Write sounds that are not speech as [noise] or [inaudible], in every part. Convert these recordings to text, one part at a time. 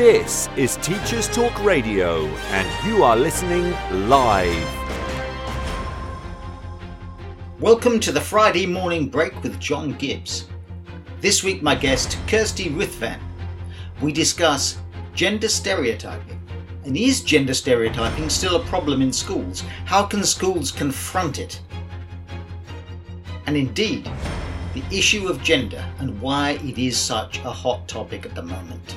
This is Teachers Talk Radio, and you are listening live. Welcome to the Friday morning break with John Gibbs. This week, my guest, Kirsty Ruthven. We discuss gender stereotyping. And is gender stereotyping still a problem in schools? How can schools confront it? And indeed, the issue of gender and why it is such a hot topic at the moment.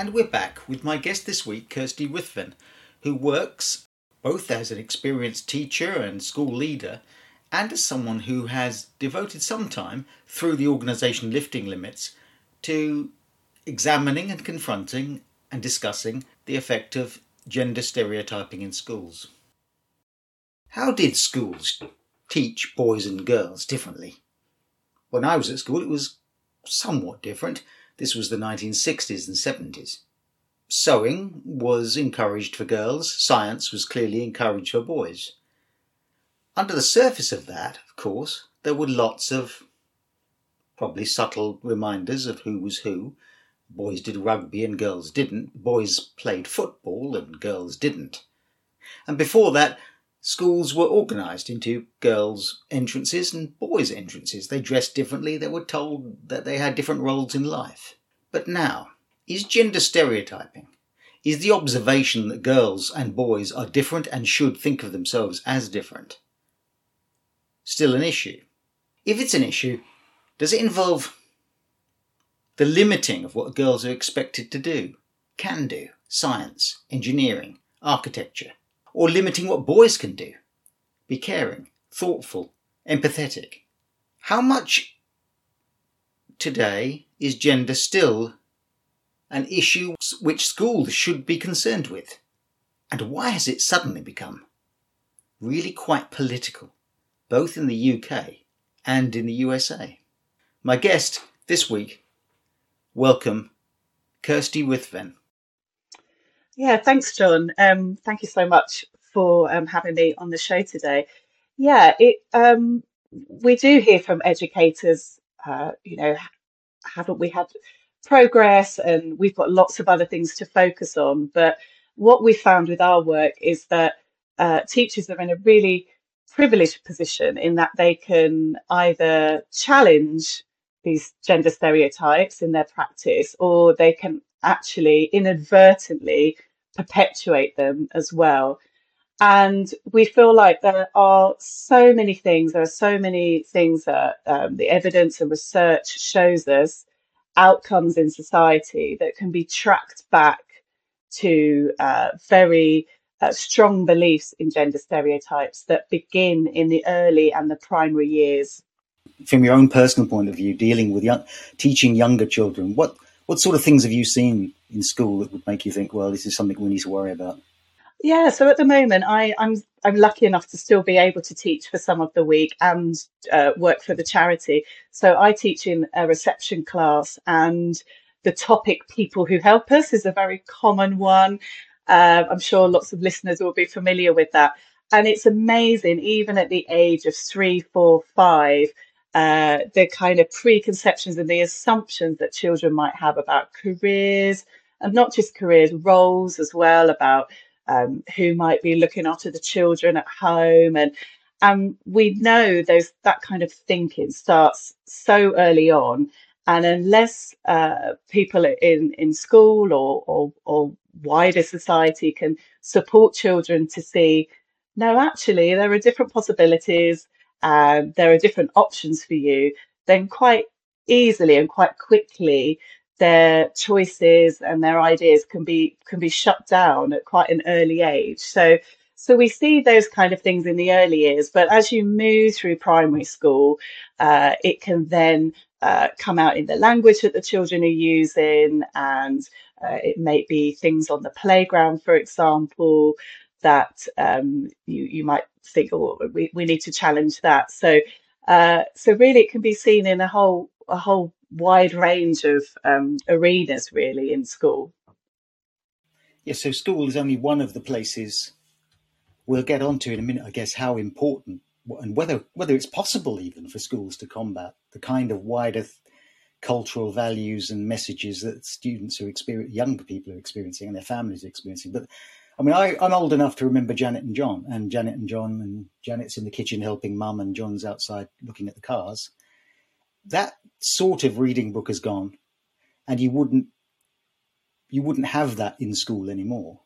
And we're back with my guest this week, Kirsty Ruthven, who works both as an experienced teacher and school leader and as someone who has devoted some time through the organisation Lifting Limits to examining and confronting and discussing the effect of gender stereotyping in schools. How did schools teach boys and girls differently? When I was at school, it was somewhat different. This was the 1960s and 70s. Sewing was encouraged for girls, science was clearly encouraged for boys. Under the surface of that, of course, there were lots of probably subtle reminders of who was who. Boys did rugby and girls didn't. Boys played football and girls didn't. And before that, schools were organised into girls' entrances and boys' entrances. They dressed differently, they were told that they had different roles in life. But now, is gender stereotyping? Is the observation that girls and boys are different and should think of themselves as different still an issue? If it's an issue, does it involve the limiting of what girls are expected to do, can do, science, engineering, architecture, or limiting what boys can do? Be caring, thoughtful, empathetic. How much today is gender still an issue which schools should be concerned with? And why has it suddenly become really quite political, both in the UK and in the USA? My guest this week, welcome Kirsty Ruthven. Yeah, thanks, John. Um, thank you so much for um, having me on the show today. Yeah, it um, we do hear from educators. Uh, you know, haven't we had progress? And we've got lots of other things to focus on. But what we found with our work is that uh, teachers are in a really privileged position in that they can either challenge these gender stereotypes in their practice or they can actually inadvertently perpetuate them as well. And we feel like there are so many things, there are so many things that um, the evidence and research shows us outcomes in society that can be tracked back to uh, very uh, strong beliefs in gender stereotypes that begin in the early and the primary years. From your own personal point of view, dealing with young, teaching younger children, what what sort of things have you seen in school that would make you think, well, this is something we need to worry about? Yeah, so at the moment, I, I'm I'm lucky enough to still be able to teach for some of the week and uh, work for the charity. So I teach in a reception class, and the topic "people who help us" is a very common one. Uh, I'm sure lots of listeners will be familiar with that, and it's amazing, even at the age of three, four, five. Uh, the kind of preconceptions and the assumptions that children might have about careers and not just careers, roles as well, about um, who might be looking after the children at home. And and we know those that kind of thinking starts so early on. And unless uh, people in in school or, or or wider society can support children to see no actually there are different possibilities and there are different options for you then quite easily and quite quickly their choices and their ideas can be can be shut down at quite an early age. So so we see those kind of things in the early years, but as you move through primary school, uh, it can then uh, come out in the language that the children are using, and uh, it may be things on the playground, for example, that um, you you might think, oh, we, we need to challenge that. So uh, so really, it can be seen in a whole a whole wide range of um, arenas, really, in school. Yes, so school is only one of the places we'll get onto in a minute, I guess, how important and whether whether it's possible even for schools to combat the kind of wider cultural values and messages that students are experiencing, young people are experiencing, and their families are experiencing. But I mean, I, am old enough to remember Janet and John, and Janet and John, and Janet's in the kitchen helping mum, and John's outside looking at the cars. That sort of reading book is gone, and you wouldn't you wouldn't have that in school anymore.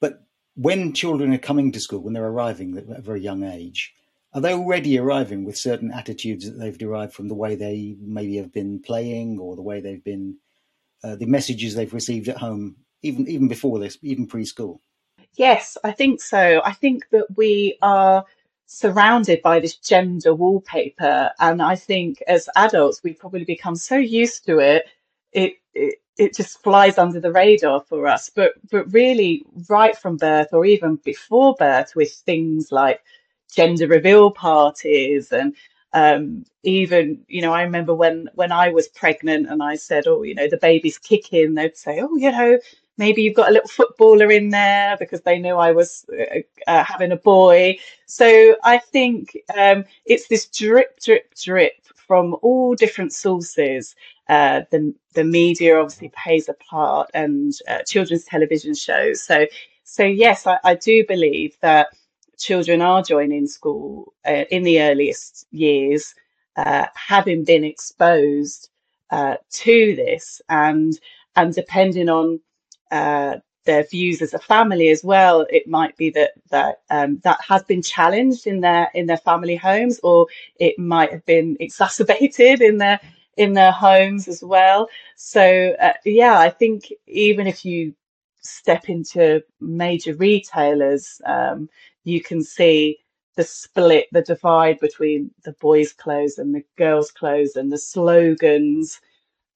But when children are coming to school, when they're arriving at a very young age, are they already arriving with certain attitudes that they've derived from the way they maybe have been playing or the way they've been, uh, the messages they've received at home even even before this, even preschool? Yes, I think so. I think that we are surrounded by this gender wallpaper, and I think as adults we probably become so used to it, it it, it just flies under the radar for us. But but really, right from birth or even before birth, with things like gender reveal parties and um, even you know i remember when when i was pregnant and i said oh you know the baby's kicking they'd say oh you know maybe you've got a little footballer in there because they knew I was uh, uh, having a boy. So I think um, it's this drip, drip, drip from all different sources. Uh, the the media obviously plays a part, and uh, children's television shows. So so yes, I, I, do believe that children are joining school uh, in the earliest years, uh, having been exposed to this, and and depending on uh, their views as a family as well. It might be that that um, that has been challenged in their in their family homes, or it might have been exacerbated in their in their homes as well. So uh, yeah, I think even if you step into major retailers, um, you can see the split, the divide between the boys' clothes and the girls' clothes, and the slogans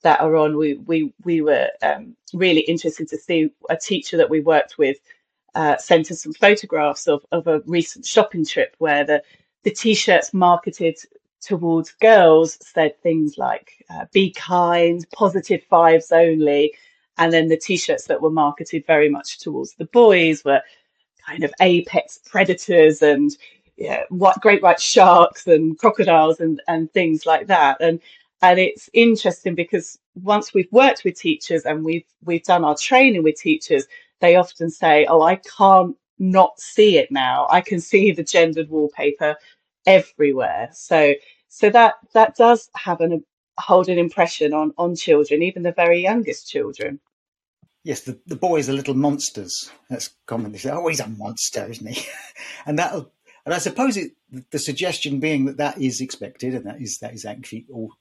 that are on, we we we were um, really interested to see a teacher that we worked with uh, sent us some photographs of, of a recent shopping trip where the the t-shirts marketed towards girls said things like uh, "be kind," "positive vibes only," and then the t-shirts that were marketed very much towards the boys were kind of apex predators and yeah, what great white sharks and crocodiles and and things like that. And and it's interesting because once we've worked with teachers and we've we've done our training with teachers they often say oh i can't not see it now. I can [laughs] see the gendered wallpaper everywhere. So so that that does have an hold an impression on on children even the very youngest children. Yes the, the boys are little monsters. That's common. They say oh he's a monster isn't he? [laughs] And that and i suppose it the suggestion being that that is expected and that is that is actually all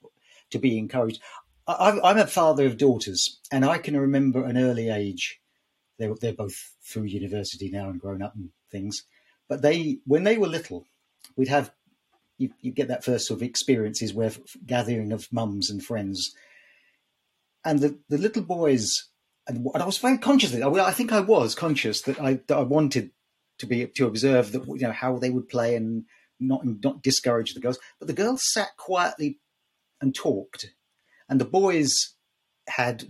to be encouraged. I, I'm a father of daughters, and I can remember an early age. They're, they're both through university now and grown up and things. But they, when they were little, we'd have you, you get that first sort of experiences where gathering of mums and friends, and the, the little boys, and, and I was very conscious. I, I think I was conscious that I that I wanted to be to observe that you know how they would play and not not discourage the girls. But the girls sat quietly and talked, and the boys had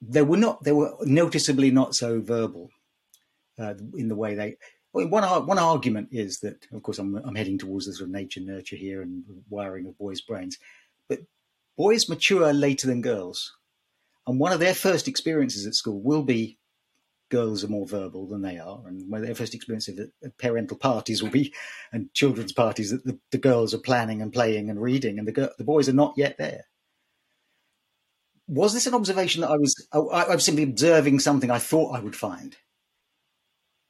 they were not they were noticeably not so verbal uh, in the way they. Well, one one argument is that, of course, I'm I'm heading towards the sort of nature nurture here and wiring of boys' brains, but boys mature later than girls, and one of their first experiences at school will be girls are more verbal than they are, and their first experience of parental parties will be, [laughs] and children's parties that the, the, girls are planning and playing and reading, and the the boys are not yet there. Was this an observation that I was oh, I, I was simply observing something I thought I would find,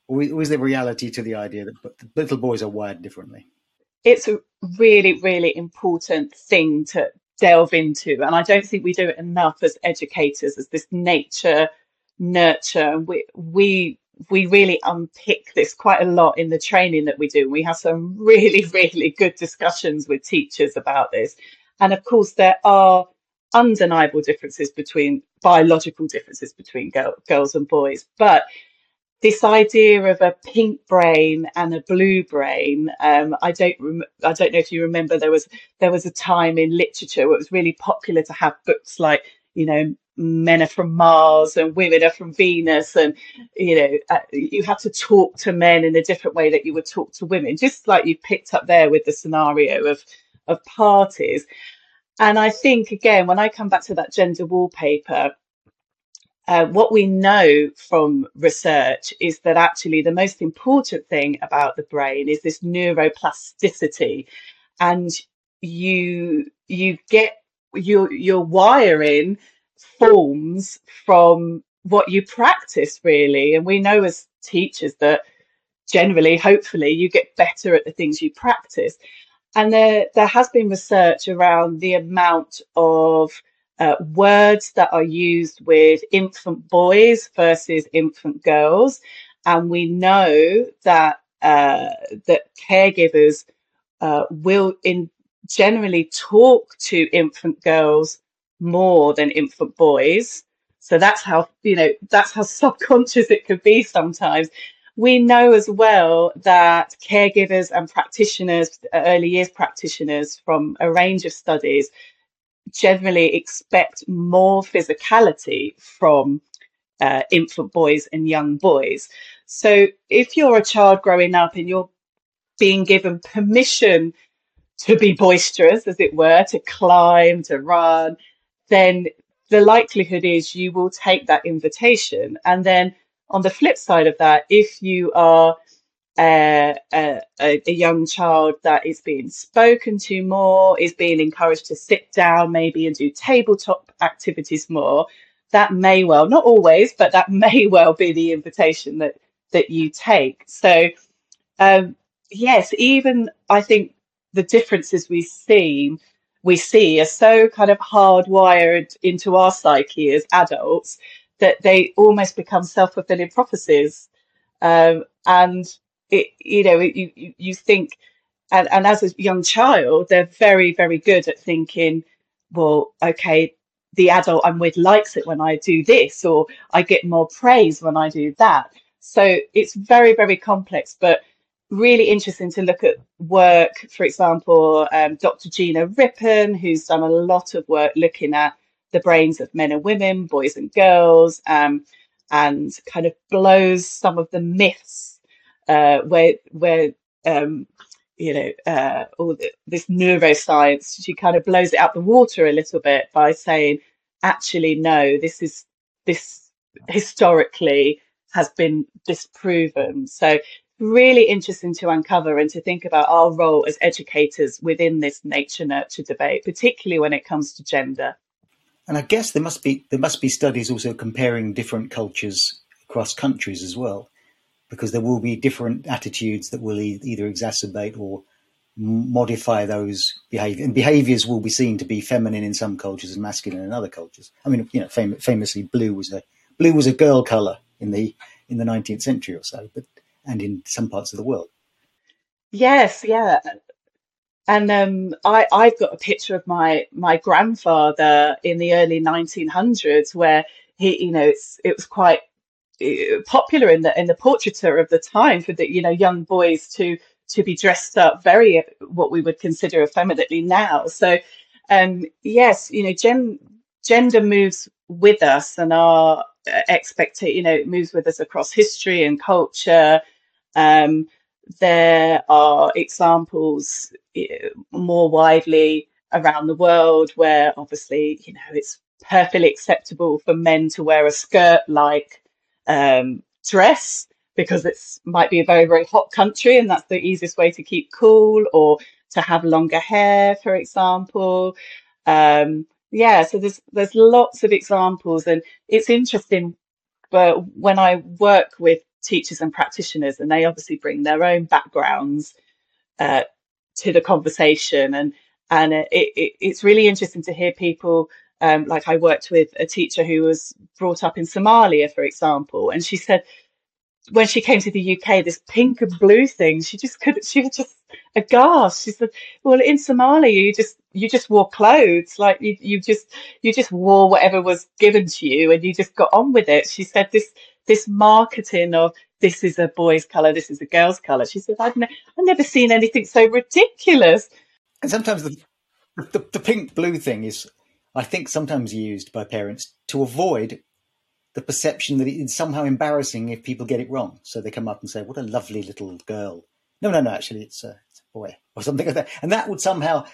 or was there reality to the idea that the little boys are wired differently? It's a really, really important thing to delve into, and I don't think we do it enough as educators as this nature nurture. We we we really unpick this quite a lot in the training that we do. We have some [laughs] really, really good discussions with teachers about this. And of course, there are undeniable differences between biological differences between girl, girls and boys. But this idea of a pink brain and a blue brain, um, I don't, rem- I don't know if you remember there was there was a time in literature where it was really popular to have books like, you know, men are from Mars and women are from Venus, and you know, uh, you have to talk to men in a different way that you would talk to women, just like you picked up there with the scenario of of parties. And I think, again, when I come back to that gender wallpaper, uh, what we know from research is that actually the most important thing about the brain is this neuroplasticity. And you you get your your wiring forms from what you practice really and we know as teachers that generally hopefully you get better at the things you practice and there, there has been research around the amount of uh, words that are used with infant boys versus infant girls. And we know that uh, that caregivers uh, will in generally talk to infant girls more than infant boys. So that's how you know that's how [laughs] subconscious it could be sometimes. We know as well that caregivers and practitioners, early years practitioners from a range of studies, generally expect more physicality from uh, infant boys and young boys. So if you're a child growing up and you're being given permission to be boisterous, as it were, to climb, to run, then the likelihood is you will take that invitation and then on the flip side of that, if you are uh, a, a, young child that is being spoken to more, is being encouraged to sit down maybe and do tabletop activities more, that may well, not always, but that [laughs] may well be the invitation that that you take. So, um, yes, even I think the differences we see we see are so kind of hardwired into our psyche as adults that they almost become self-fulfilling prophecies. Um, and it you know it, you you think and, and as a young child they're very very good at thinking well okay the adult i'm with likes it when i do this or i get more praise when i do that. So it's very very complex but really interesting to look at work for example um, dr gina rippon who's done a lot of work looking at the brains of men and women, boys and girls, um, and kind of blows some of the myths uh, where where um, you know uh, all the, this neuroscience. She kind of blows it out the water a little bit by saying, actually, no, this is this historically has been disproven. So really interesting to uncover and to think about our role as educators within this nature nurture debate, particularly when it comes to gender. And I guess there must be there must be studies also comparing different cultures across countries as well, because there will be different attitudes that will e- either exacerbate or modify those behavior and behaviors will be seen to be feminine in some cultures and masculine in other cultures. I mean, you know, fam- famously, blue was a blue was a girl color in the in the 19th century or so, but and in some parts of the world. Yes, yeah, and um, I, I've got a picture of my my grandfather in the early 1900s, where he, you know, it's it was quite popular in the in the portraiture of the time for the you know young boys to to be dressed up very what we would consider effeminately now. So, um, yes, you know, gen, gender moves with us, and our uh, expectation, you know, it moves with us across history and culture. Um, there are examples eh, more widely around the world where obviously, you know, it's perfectly acceptable for men to wear a skirt like um, dress because it might be a very, very hot country and that's the easiest way to keep cool or to have longer hair, for example. Um, yeah, so there's there's lots of examples and it's interesting but when I work with teachers and practitioners, and they obviously bring their own backgrounds uh, to the conversation. And and it, it, it's really interesting to hear people. Um, like I worked with a teacher who was brought up in Somalia, for example, and she said when she came to the UK, this pink and blue thing, she just couldn't, she was just aghast. She said, well, in Somalia, you just, you just wore clothes. Like you, you just, you just wore whatever was given to you and you just got on with it. She said this, this marketing of this is a boy's color, this is a girl's color. She said, I've, ne- I've never seen anything so ridiculous. And sometimes the, the, the pink blue thing is, I think, sometimes used by parents to avoid the perception that it's somehow embarrassing if people get it wrong. So they come up and say, "What a lovely little girl." No, no, no. Actually, it's a, it's a boy or something like that. And that would somehow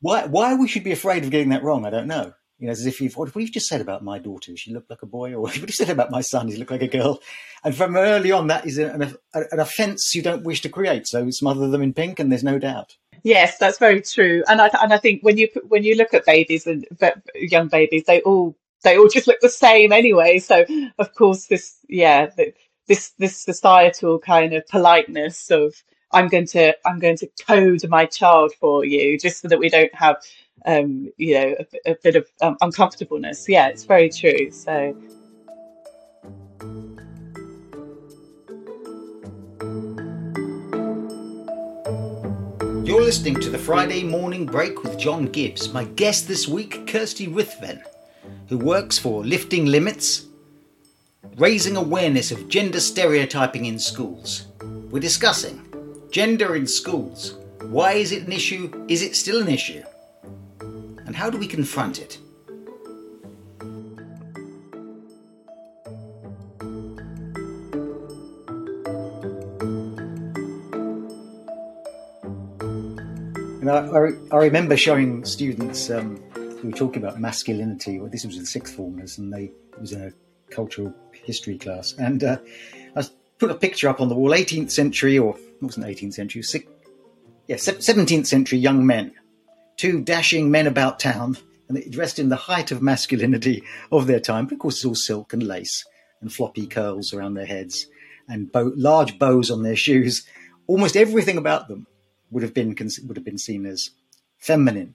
why why we should be afraid of getting that wrong. I don't know. You know, as if you've what have you just said about my daughter? She looked like a boy, or [laughs] what you said about my son? He looked like a girl. And from early on, that is an, an, an offence you don't wish to create. So smother them in pink, and there's no doubt. Yes, that's very true. And I and I think when you when you look at babies and young babies, they all they all just look the same anyway. So of course, this yeah, this this societal kind of politeness of I'm going to I'm going to code my child for you just so that we don't have um, you know a, a bit of um, uncomfortableness. Yeah, it's very true. So. You're listening to the Friday Morning Break with John Gibbs. My guest this week, Kirsty Ruthven who works for Lifting Limits, raising awareness of gender stereotyping in schools. We're discussing gender in schools. Why is it an issue? Is it still an issue? And how do we confront it? And I, I, I remember showing students um, we were talking about masculinity. Well, this was in sixth formers, and they it was in a cultural history class. And uh, I put a picture up on the wall, 18th century, or it wasn't 18th century, six, yeah, 17th century young men, two dashing men about town, and dressed in the height of masculinity of their time. But of course, it's all silk and lace and floppy curls around their heads and bow, large bows on their shoes. Almost everything about them would have been would have been seen as feminine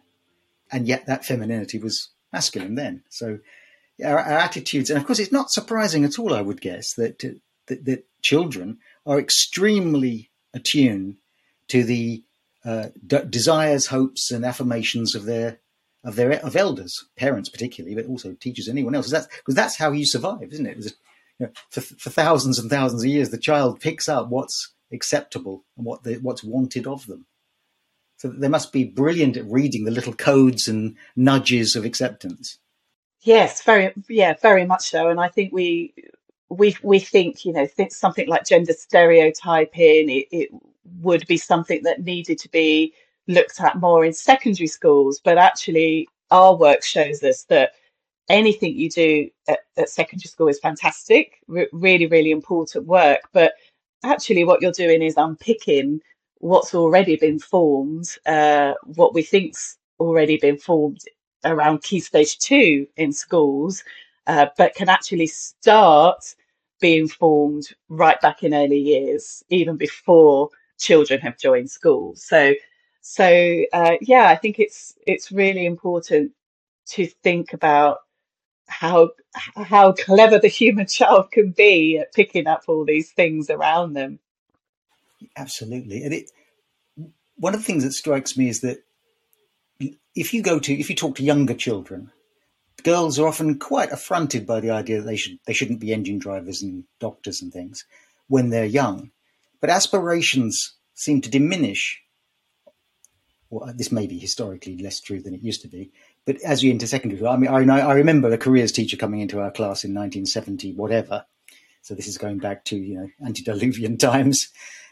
and yet that femininity was masculine then. So our, our, attitudes, and of course, it's not surprising at all. I would guess that that, that children are extremely attuned to the uh, d- desires, hopes, and affirmations of their of their of elders, parents particularly, but also teachers, anyone else. That's because that's how you survive, isn't it? you know, for, for thousands and thousands of years, the child picks up what's acceptable and what the, what's wanted of them. So they must be brilliant at reading the little codes and nudges of acceptance. Yes, very yeah, very much so. And I think we we we think you know think something like gender stereotyping it, it would be something that needed to be looked at more in secondary schools, but actually our work shows us that anything you do at, at secondary school is fantastic, re- really really important work, but actually what you're doing is unpicking what's already been formed, uh, what we think's already been formed around key stage two in schools, uh, but can actually start being formed right back in early years, even before children have joined school. So, so uh, yeah, I think it's it's really important to think about how how clever the human [laughs] child can be at picking up all these things around them. Absolutely, and it one of the things that strikes me is that if you go to if you talk to younger children, girls are often quite affronted by the idea that they should they shouldn't be engine drivers and doctors and things when they're young, but aspirations seem to diminish. Well, this may be historically less true than it used to be, but as you enter secondary school, I mean, I, I remember a careers teacher coming into our class in 1970, whatever. So this is going back to you know antediluvian [laughs] times,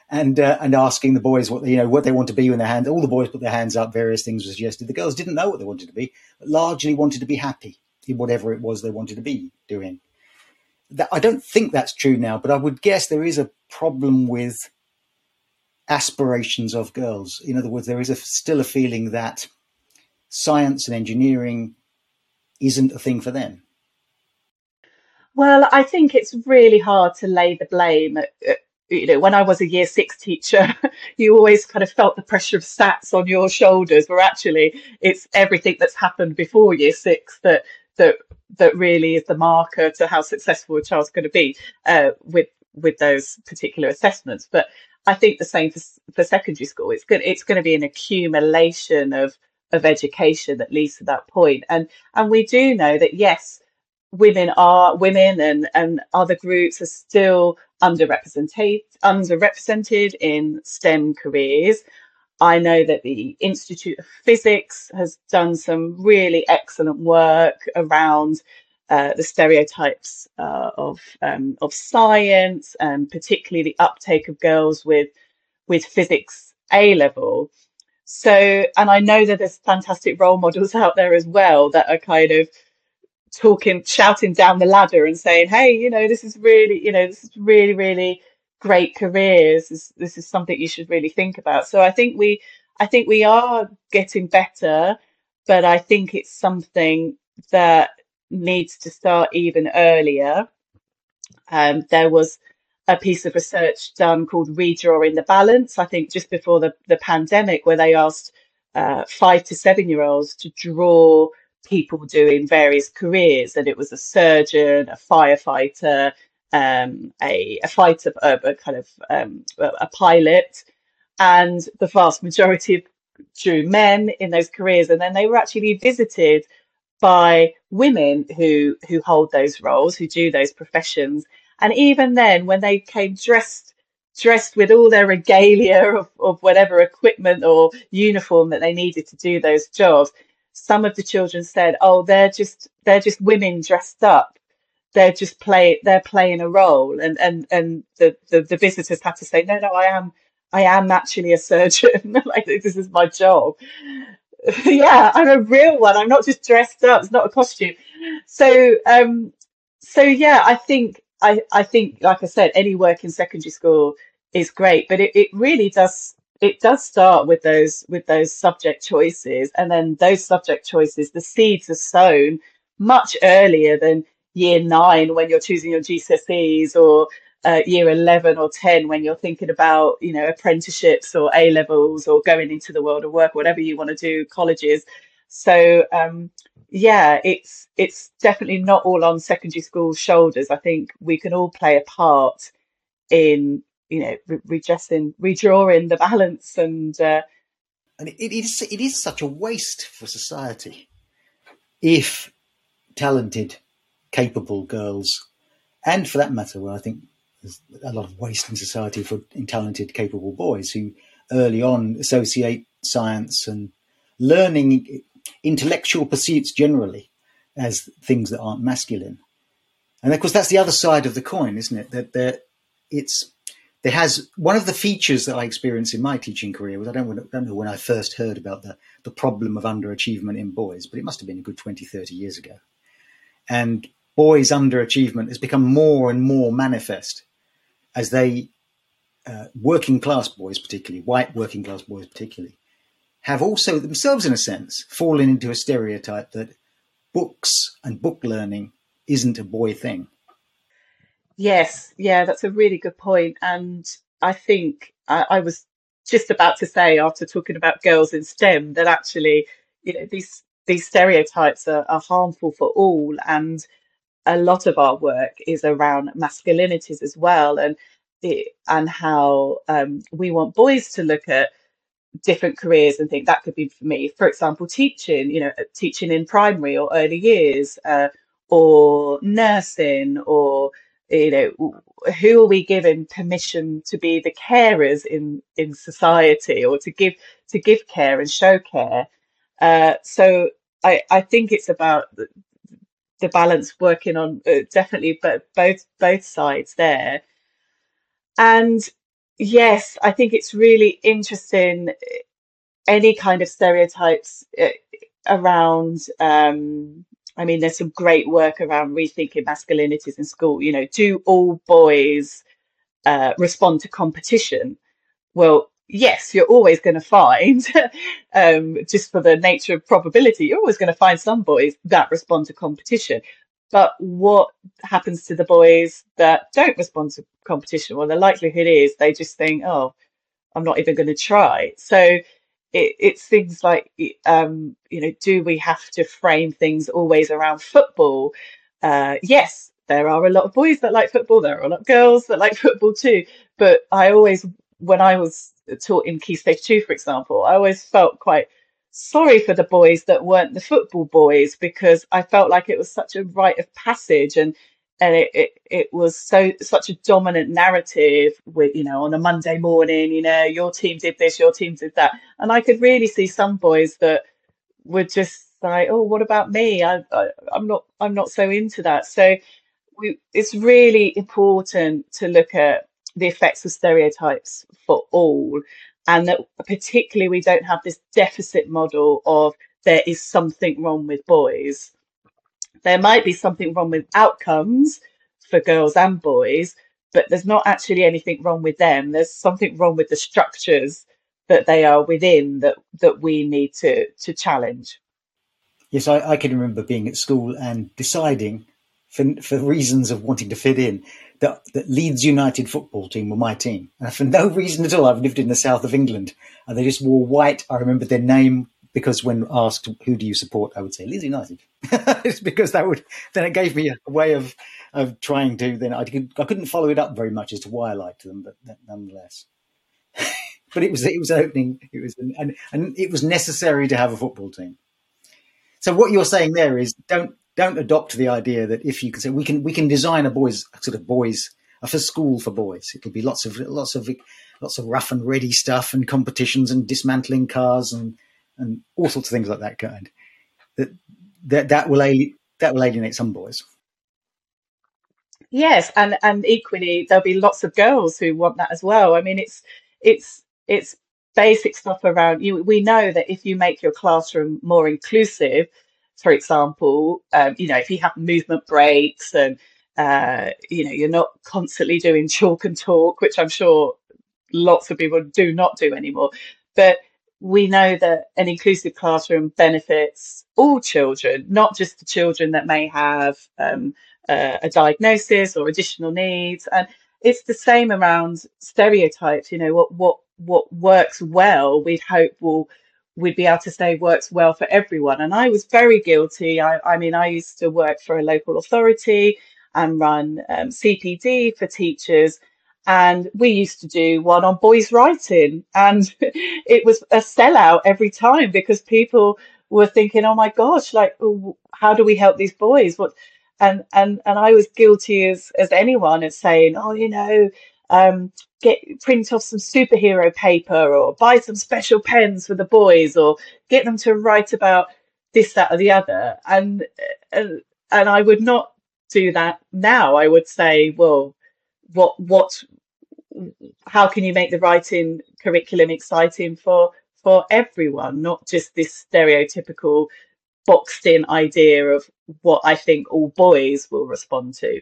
and uh, and asking the boys what you know what they want to be in their hands. All the boys put their hands up. Various things were suggested. The girls didn't know what they wanted to be, but largely wanted to be happy in whatever it was they wanted to be doing. That, I don't think that's true now, but I would guess there is a problem with aspirations of girls. In other words, there is a, still a feeling that science and engineering isn't a thing for them. Well, I think it's really hard to lay the blame at you know, when I was a year six teacher, [laughs] you always kind of felt the pressure of stats on your shoulders, where actually it's everything that's happened before year six that that that really is the marker to how successful a child's going to be uh, with with those particular assessments. But I think the same for, for secondary school. It's it's going to be an accumulation of of education that leads to that point. And and we do know that yes, women are women and and other groups are still underrepresented underrepresented in STEM careers. I know that the Institute of Physics has done some really excellent work around uh, the stereotypes uh, of um, of science and particularly the uptake of girls with with physics A level. So, and I know that there's fantastic role models out there as well that are kind of talking, shouting down the ladder and saying, "Hey, you know, this is really, you know, this is really, really great careers. This, this is something you should really think about." So, I think we, I think we are getting better, but I think it's something that needs to start even earlier. Um, there was a piece of research done called Redrawing the Balance, I think just before the, the pandemic, where they asked uh, five to seven year olds to draw people doing various careers. And it was a surgeon, a firefighter, um, a, a fighter, a, a kind of um, a pilot. And the vast majority of drew men in those careers. And then they were actually visited by women who who hold those roles, who do those professions. And even then, when they came dressed dressed with all their regalia of, of whatever equipment or uniform that they needed to do those jobs, some of the children said, "Oh, they're just they're just women dressed up. They're just play they're playing a role." And and and the the, the visitors have to say, "No, no, I am." I am actually a surgeon. [laughs] like this is my job. [laughs] yeah, I'm a real one. I'm not just dressed up. It's not a costume. So, um, so yeah, I think, I, I think, like I said, any work in secondary school is great, but it, it really does, it does start with those, with those subject choices. And then those subject choices, the seeds are sown much earlier than year nine when you're choosing your GCSEs or, uh, year 11 or 10 when you're thinking about you know apprenticeships or a levels or going into the world of work whatever you want to do colleges. So um, yeah it's it's definitely not all on secondary school's shoulders. I think we can all play a part in you know re- redressing redrawing the balance and uh, and it is it is such a waste for society if talented capable girls and for that matter well i think there's a lot of waste in society for talented, capable boys who early on associate science and learning intellectual pursuits generally as things that aren't masculine. And of course, that's the other side of the coin, isn't it? That there, it's there has one of the features that I experienced in my teaching career was I don't, don't know when I first heard about the, the problem of underachievement in boys, but it must have been a good 20, 30 years ago. And boys' underachievement has become more and more manifest as they, uh, working class boys, particularly white working class boys, particularly, have also themselves, in a sense, fallen into a stereotype that books and book learning isn't a boy thing. Yes, yeah, that's a really good point. And I think I, I was just about to say, after talking about girls in STEM, that actually, you know, these these stereotypes are, are harmful for all. And a lot of our work is around masculinities as well and it, and how um, we want boys to look at different careers and think that could be for me. For example teaching you know teaching in primary or early years uh, or nursing or you know who are we giving permission to be the carers in in society or to give to give care and show care? Uh, so I, I think it's about the balance working on uh, definitely but both both sides there. And yes i think it's really interesting any kind of stereotypes uh, around um i mean there's some great work around rethinking masculinities in school. You know do all boys uh, respond to competition? Well yes, you're always going to find, [laughs] um, just for the nature of probability, you're always going to find some boys that respond to competition. But what happens to the boys that don't respond to competition? Well, the likelihood is they just think, oh, I'm not even going to try. So it, it's things like, um, you know, do we have to frame things always around football? Uh, yes, there are a lot of boys that like football, there are a lot of girls that like football too. But I always, when I was taught in Key Stage 2, for example, I always felt quite sorry for the boys that weren't the football boys because I felt like it was such a rite of passage and and it, it, it was so such a dominant narrative with you know on a Monday morning you know your team did this your team did that. And I could really see some boys that were just like oh what about me? I, I I'm not I'm not so into that. So we, it's really important to look at the effects of stereotypes for all and that particularly we don't have this deficit model of there is something wrong with boys. There might be something wrong with outcomes for girls and boys but there's not actually anything wrong with them. There's something wrong with the structures that they are within that that we need to to challenge. Yes i, I can remember being at school and deciding for, for reasons of wanting to fit in that, that Leeds United football team were my team. And for no reason at all, I've lived in the south of England and they just wore white. I remember their name because when asked, who do you support? I would say Leeds United. [laughs] it's because that would, then it gave me a way of, of trying to, then I, could, I couldn't follow it up very much as to why I liked them, but nonetheless. [laughs] but it was, it was opening, it was, and, and it was necessary to have a football team. So what you're saying there is don't don't adopt the idea that if you can say we can we can design a boys sort of boys for school for boys. It'll be lots of lots of lots of rough and ready stuff and competitions and dismantling cars and and all sorts of things like that kind. That that that will ali- that will alienate some boys. Yes, and and equally there'll be lots of girls who want that as well. I mean, it's it's it's basic stuff around you. We know that if you make your classroom more inclusive, for example, um, you know, if you have movement breaks and uh, you know you're not constantly doing chalk and talk, which I'm sure lots of people do not do anymore, but we know that an inclusive classroom benefits all children, not just the children that may have um, uh, a diagnosis or additional needs. And it's the same around stereotypes. You know, what what what works well, we'd hope will we'd be able to say works well for everyone. And I was very guilty. I, I mean, I used to work for a local authority and run um, CPD for teachers. And we used to do one on boys writing. And [laughs] it was a sellout every time because people were thinking, oh my gosh, like, how do we help these boys? What? And, and, and I was guilty as, as anyone as saying, oh, you know, um, get print off some superhero paper or buy some special pens for the boys or get them to write about this that or the other. And and, and I would not do that now. I would say well what what how can you make the writing curriculum exciting for for everyone? Not just this stereotypical boxed in idea of what I think all boys will respond to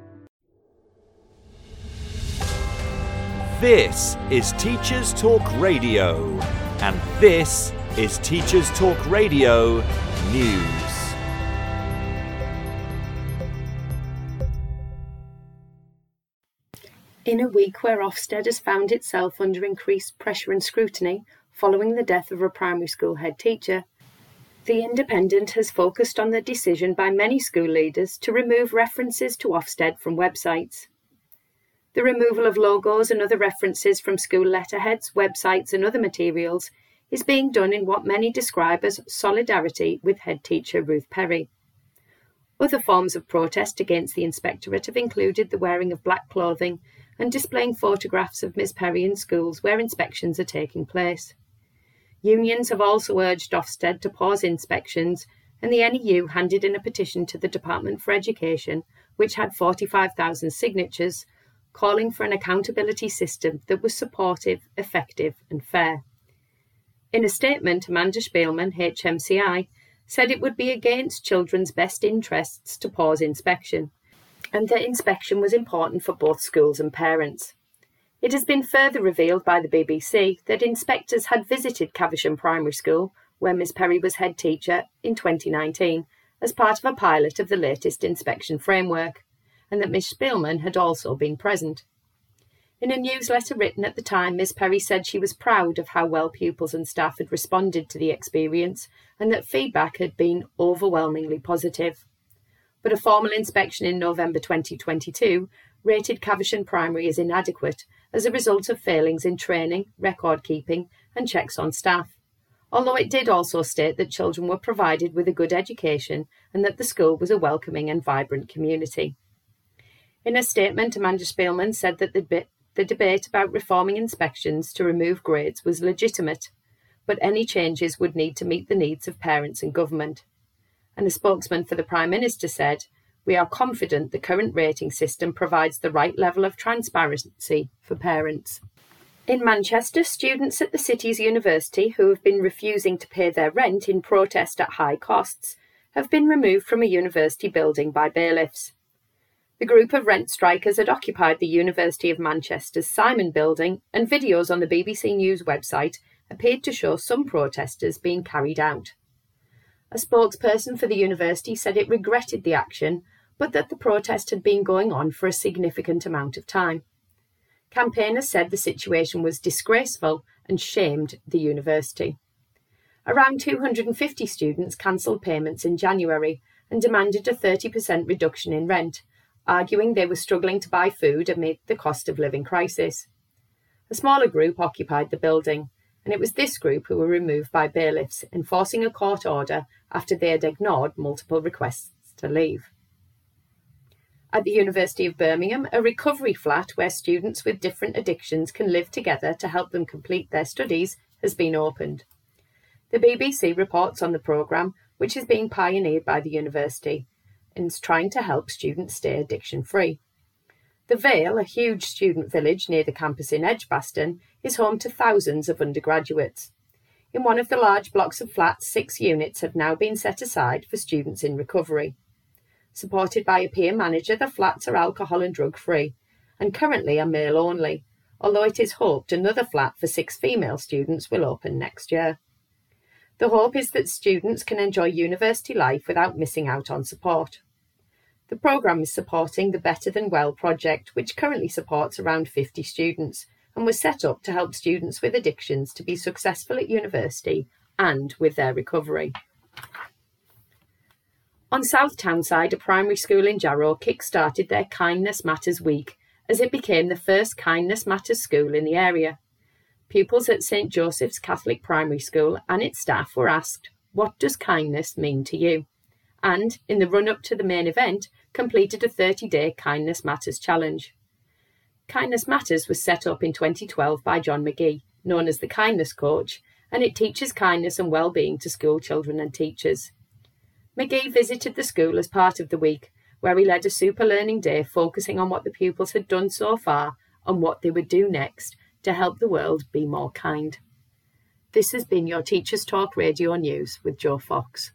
This is Teachers Talk Radio, and this is Teachers Talk Radio News. In a week where Ofsted has found itself under increased pressure and scrutiny following the death of a primary school head teacher, The Independent has focused on the decision by many school leaders to remove references to Ofsted from websites. The removal of logos and other references from school letterheads, websites, and other materials is being done in what many describe as solidarity with head teacher Ruth Perry. Other forms of protest against the inspectorate have included the wearing of black clothing and displaying photographs of Ms Perry in schools where inspections are taking place. Unions have also urged Ofsted to pause inspections, and the NEU handed in a petition to the Department for Education, which had 45,000 signatures, calling for an accountability system that was supportive, effective, and fair. In a statement, Amanda Spielman, HMCI, said it would be against children's best interests to pause inspection, and that inspection was important for both schools and parents. It has been further revealed by the BBC that inspectors had visited Caversham Primary School, where Miss Perry was head teacher, in 2019 as part of a pilot of the latest inspection framework, and that Miss Spielman had also been present. In a newsletter written at the time, Miss Perry said she was proud of how well pupils and staff had responded to the experience and that feedback had been overwhelmingly positive. But a formal inspection in November 2022 rated Caversham Primary as inadequate as a result of failings in training, record keeping, and checks on staff. Although it did also state that children were provided with a good education and that the school was a welcoming and vibrant community. In a statement, Amanda Spielman said that the, the debate about reforming inspections to remove grades was legitimate, but any changes would need to meet the needs of parents and government. And a spokesman for the Prime Minister said, We are confident the current rating system provides the right level of transparency for parents. In Manchester, students at the city's university who have been refusing to pay their rent in protest at high costs have been removed from a university building by bailiffs. The group of rent strikers had occupied the University of Manchester's Simon building, and videos on the BBC News website appeared to show some protesters being carried out. A spokesperson for the university said it regretted the action, but that the protest had been going on for a significant amount of time. Campaigners said the situation was disgraceful and shamed the university. Around 250 students cancelled payments in January and demanded a 30% reduction in rent, arguing they were struggling to buy food amid the cost of living crisis. A smaller group occupied the building, and it was this group who were removed by bailiffs, enforcing a court order after they had ignored multiple requests to leave. At the University of Birmingham, a recovery flat where students with different addictions can live together to help them complete their studies has been opened. The BBC reports on the programme, which is being pioneered by the university is trying to help students stay addiction free. The Vale, a huge student village near the campus in Edgbaston, is home to thousands of undergraduates. In one of the large blocks of flats, six units have now been set aside for students in recovery. Supported by a peer manager, the flats are alcohol and drug free and currently are male only, although it is hoped another flat for six female students will open next year. The hope is that students can enjoy university life without missing out on support. The programme is supporting the Better Than Well project, which currently supports around 50 students and was set up to help students with addictions to be successful at university and with their recovery. On South Tyneside, a primary school in Jarrow kick-started their Kindness Matters Week as it became the first Kindness Matters school in the area. Pupils at St Joseph's Catholic Primary School and its staff were asked, What does kindness mean to you? And, in the run up to the main event, completed a 30 day Kindness Matters challenge. Kindness Matters was set up in 2012 by John McGee, known as the Kindness Coach, and it teaches kindness and well-being to school children and teachers. McGee visited the school as part of the week, where he led a super learning day focusing on what the pupils had done so far and what they would do next to help the world be more kind. This has been your Teachers Talk Radio News with Joe Fox.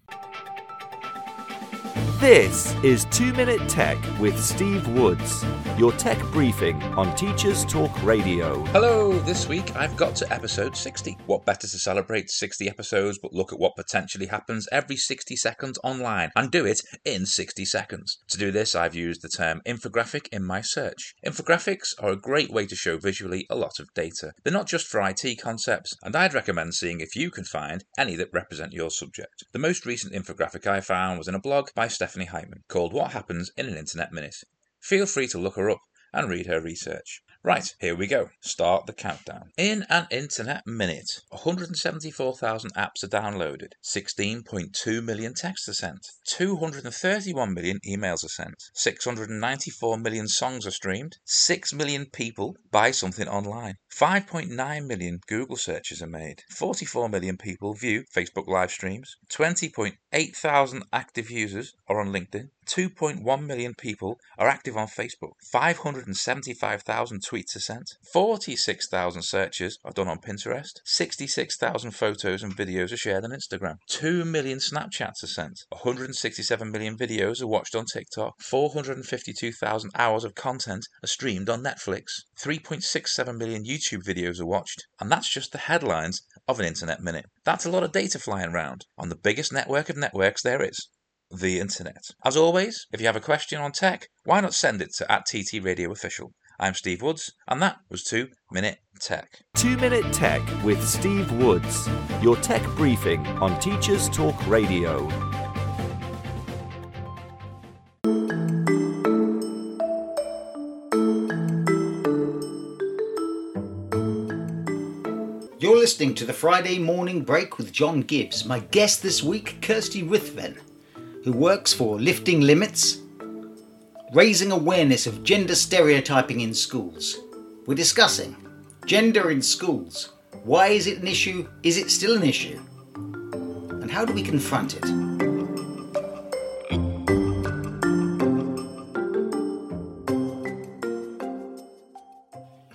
This is 2 Minute Tech with Steve Woods, your tech briefing on Teachers Talk Radio. Hello, this week I've got to episode 60. What better to celebrate 60 episodes but look at what potentially happens every 60 seconds online and do it in 60 seconds. To do this, I've used the term infographic in my search. Infographics are a great way to show visually a lot of data. They're not just for IT concepts, and I'd recommend seeing if you can find any that represent your subject. The most recent infographic I found was in a blog by Stephanie Heitman called What Happens in an Internet Minute. Feel free to look her up and read her research. Right, here we go. Start the countdown. In an internet minute, 174,000 apps are downloaded, 16.2 million texts are sent, 231 million emails are sent, 694 million songs are streamed, 6 million people buy something online, 5.9 million Google searches are made, 44 million people view Facebook live streams, 20.8 thousand active users are on LinkedIn, 2.1 million people are active on Facebook, 575,000 tweets tweets are sent, 46,000 searches are done on Pinterest, 66,000 photos and videos are shared on Instagram, 2 million Snapchats are sent, 167 million videos are watched on TikTok, 452,000 hours of content are streamed on Netflix, 3.67 million YouTube videos are watched, and that's just the headlines of an internet minute. That's a lot of data flying around on the biggest network of networks there is the internet. As always, if you have a question on tech, why not send it to at TT Radio Official. I'm Steve Woods, and that was 2 Minute Tech. 2 Minute Tech with Steve Woods, your tech briefing on Teachers Talk Radio. Listening to the Friday morning break with John Gibbs. My guest this week, Kirsty Ruthven, who works for Lifting Limits, raising awareness of gender stereotyping in schools. We're discussing gender in schools. Why is it an issue? Is it still an issue? And how do we confront it?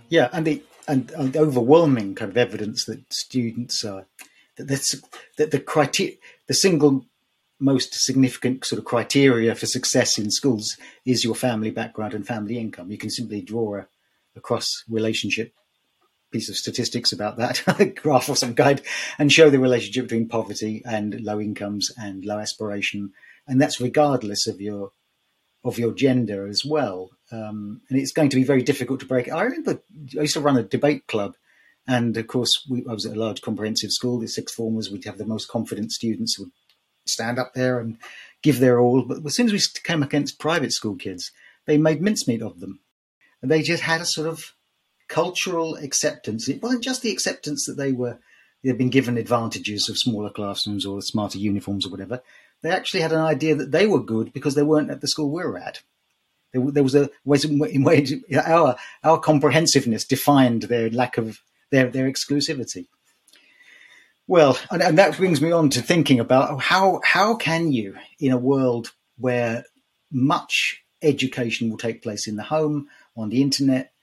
Yeah, and the and, overwhelming kind of evidence that students are that that's that the criteria the single most significant sort of criteria for success in schools is your family background and family income. You can simply draw a, a cross relationship piece of statistics about that, a [laughs] graph or some guide, and show the relationship between poverty and low incomes and low aspiration, and that's regardless of your of your gender as well. Um, and it's going to be very difficult to break. I remember I used to run a debate club, and of course we, I was at a large comprehensive school. The sixth formers we'd have the most confident students would stand up there and give their all. But as soon as we came against private school kids, they made mincemeat of them. And they just had a sort of cultural acceptance. It wasn't just the acceptance that they were they'd been given advantages of smaller classrooms or smarter uniforms or whatever. They actually had an idea that they were good because they weren't at the school we were at. There, there was a way in way our our comprehensiveness defined their lack of their their exclusivity. Well, and, and that brings me on to thinking about how how can you, in a world where much education will take place in the home, on the internet,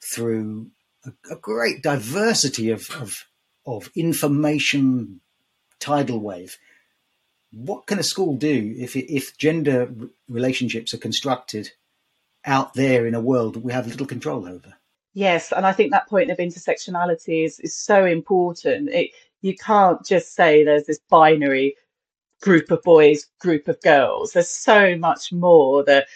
through a, a great diversity of, of of information tidal wave. What can a school do if if gender relationships are constructed out there in a world we have little control over? Yes, and I think that point of intersectionality is, is so important. It, you can't just say there's this binary group of boys, group of girls. There's so much more that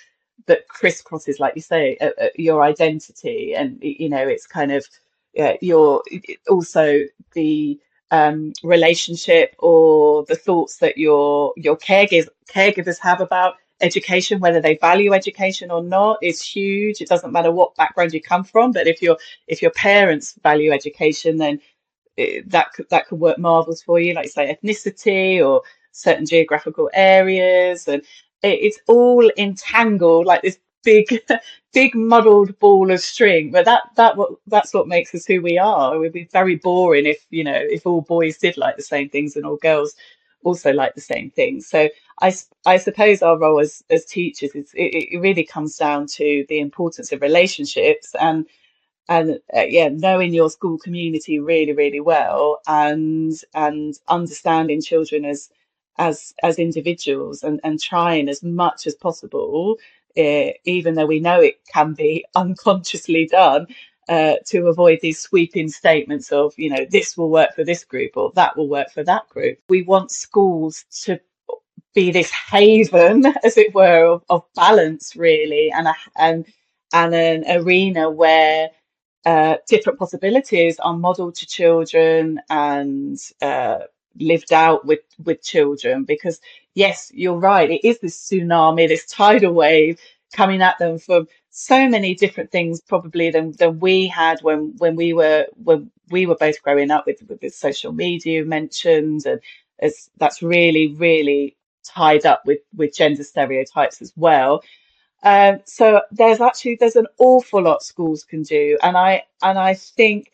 that crisscrosses, like you say, uh, uh, your identity, and you know, it's kind of your also the um, relationship or the thoughts that your your caregivers caregivers have about education, whether they value education or not, is huge. It doesn't matter what background you come from, but if your if your parents value education, then that could, that could work marvels for you, like say ethnicity or certain geographical areas, and it, it's all entangled like this big, [laughs] big muddled ball of string. But that that what that's what makes us who we are. It would be very boring if you know if all boys did like the same things and all girls also like the same things. So I, I suppose our role as, as teachers is it, it really comes down to the importance of relationships and and uh, yeah knowing your school community really really well and and understanding children as as as individuals and and trying as much as possible uh, even though we know it can be [laughs] unconsciously done uh, to avoid these sweeping statements of you know this will work for this group or that will work for that group. We want schools to be this haven [laughs] as it were of, of balance really and a, and and an arena where uh, different possibilities are modeled to children and uh, lived out with with children. Because yes you're right it is this tsunami this tidal wave coming at them from so many different things probably than than we had when when we were when we were both growing up with with social media mentioned and as that's really really tied up with with gender stereotypes as well. Um, so there's actually there's an awful lot schools can do, and I and I think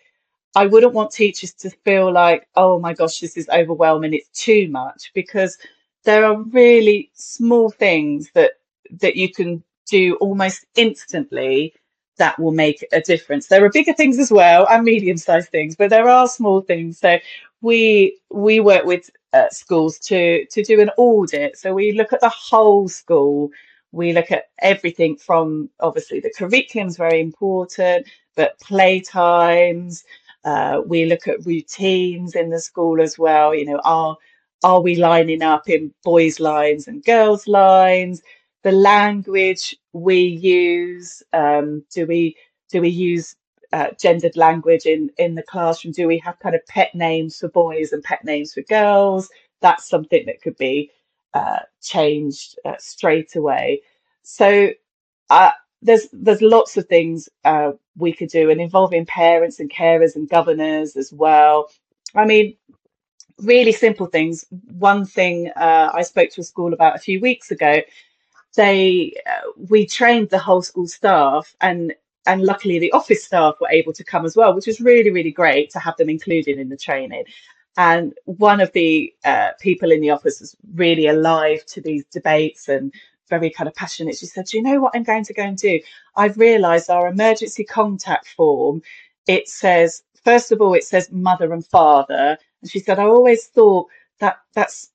I wouldn't want teachers to feel like, oh my gosh, this is overwhelming, it's too much, because there are really small things that that you can do almost instantly that will make a difference. There are bigger things as well and medium-sized things, but there are small things. So we we work with uh, schools to to do an audit. So we look at the whole school. We look at everything from obviously the curriculum is very important, but play times. Uh, we look at routines in the school as well. You know, are are we lining up in boys' lines and girls' lines? The language we use. Um, do we do we use uh, gendered language in in the classroom? Do we have kind of pet names for boys and pet names for girls? That's something that could be uh, changed uh, straight away. So uh, there's there's lots of things uh, we could do, and involving parents and carers and governors as well. I mean, really simple things. One thing uh, I spoke to a school about a few weeks ago. They we trained the whole school staff, and and luckily the office staff were able to come as well, which was really, really great to have them included in the training. And one of the uh, people in the office was really alive to these debates and very kind of passionate. She said, Do you know what I'm going to go and do? I've realised our emergency contact form, it says, first of all, it says mother and father. And she said, I always thought that that's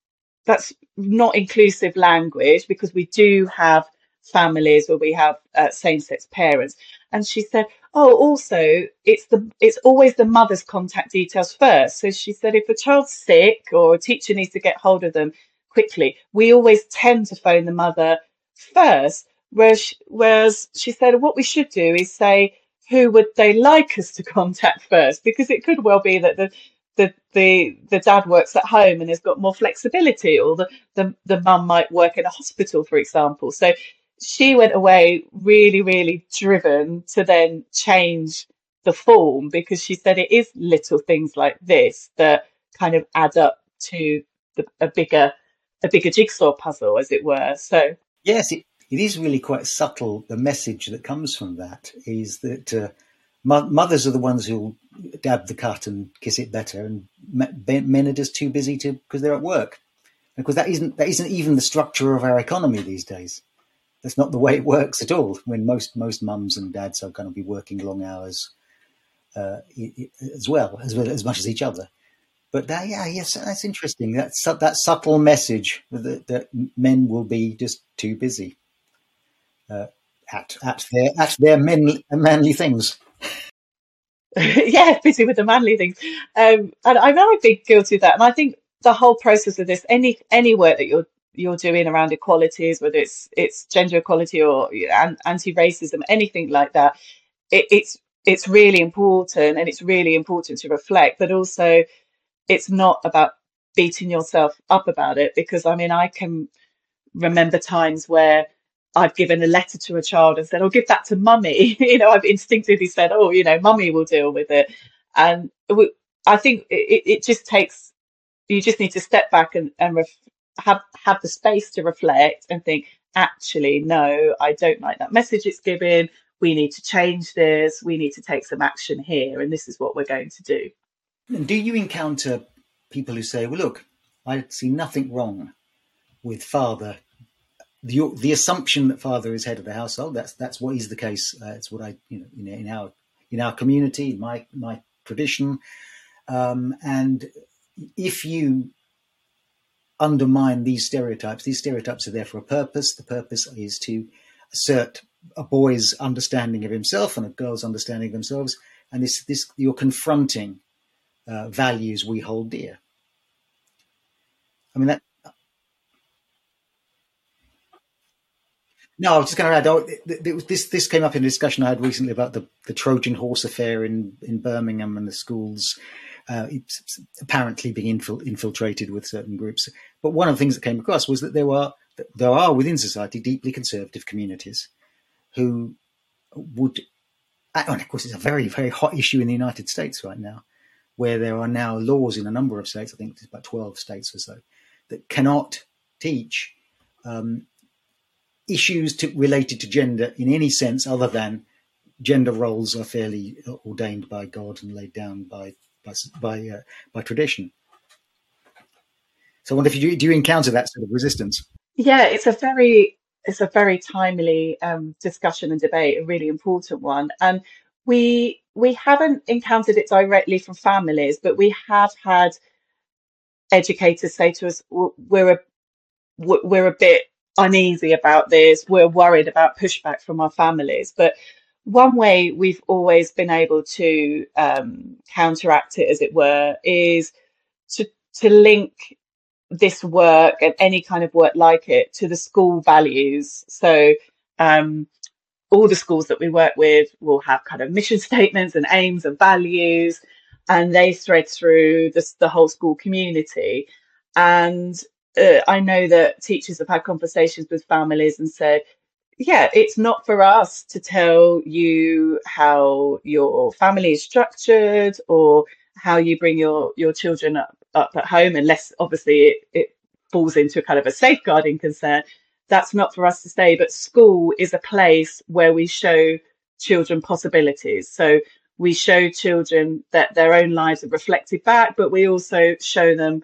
that's not inclusive language because we do have families where we have uh, same-sex parents. And she said oh also it's the it's always the mother's contact details first. So she said if a child's sick or a teacher needs to get hold of them quickly we always tend to phone the mother first. Whereas whereas she said what we should do is say who would they like us to [laughs] contact first because it could well be that the the the the dad works at home and has got more flexibility or the the, the mum might work in a hospital for example so she went away really, really driven to then change the form because she said it is little things like this that kind of add up to the, a bigger a bigger jigsaw puzzle, as it were. So yes, it, it is really quite subtle. The message that comes from that is that uh, mothers are the ones who'll dab the cut and kiss it better, and men are just too busy to because they're at work. Because that isn't that isn't even the structure of our economy these days that's not the way it works at all. When most most mums and dads are going to be working long hours uh, as well as as much as each other. But that, yeah, yes, that's interesting. That's that subtle message that, that men will be just too busy uh, at at their at their men, manly things. [laughs] yeah, busy with the manly things. Um, and I'm very big guilty of that. And I think the whole process of this, any any work that you're you're doing around equalities, whether it's it's gender equality or anti-racism, anything like that, it, it's it's really important, and it's really important to reflect. But also, it's not about beating yourself up about it because I mean I can remember times where I've given a letter to a child and said, "Oh, give that to mummy." [laughs] you know, I've instinctively said, "Oh, you know, mummy will deal with it," and we, I think it, it just takes you just need to step back and, and ref, have have the space to reflect and think actually no i don't like that message it's giving we need to change this. We need to take some action here and this is what we're going to do. And do you encounter people who say well look i see nothing wrong with father the, the assumption that father is head of the household that's that's what is the case uh, it's what i you know in, in our in our community in my my tradition um, and if you undermine these stereotypes. These stereotypes are there for a purpose. The purpose is to assert a boy's understanding of himself and a girl's understanding of themselves. And this, this you're confronting uh, values we hold dear. I mean that. No, I was just going to add. Oh, this this came up in a discussion I had recently about the, the Trojan horse affair in, in Birmingham and the schools uh, apparently being infil- infiltrated with certain groups. But one of the things that came across was that there were there are within society deeply conservative communities who would, and of course, it's a very very hot issue in the United States right now, where there are now laws in a number of states. I think it's about twelve states or so that cannot teach um, issues to, related to gender in any sense other than gender roles are fairly ordained by God and laid down by by by, uh, by tradition. So, I wonder if you do, do you encounter that sort of resistance? Yeah, it's a very it's a very timely um, discussion and debate, a really important one. And we we haven't encountered it directly from families, but we have had educators say to us, "We're a we're a bit uneasy about this. We're worried about pushback from our families." But one way we've always been able to um, counteract it, as it were, is to to link this work and any kind of work like it to the school values. So um, all the schools that we work with will have kind of mission [laughs] statements and aims and values, and they thread through the, the whole school community. And uh, I know that teachers have had conversations with families and said, yeah, it's not for us to tell you how your family is structured or how you bring your your children up, up at home, unless obviously it, it falls into a kind of a safeguarding concern. That's not for us to say, but school is a place where we show children possibilities. So we show children that their own lives are reflected back, but we also show them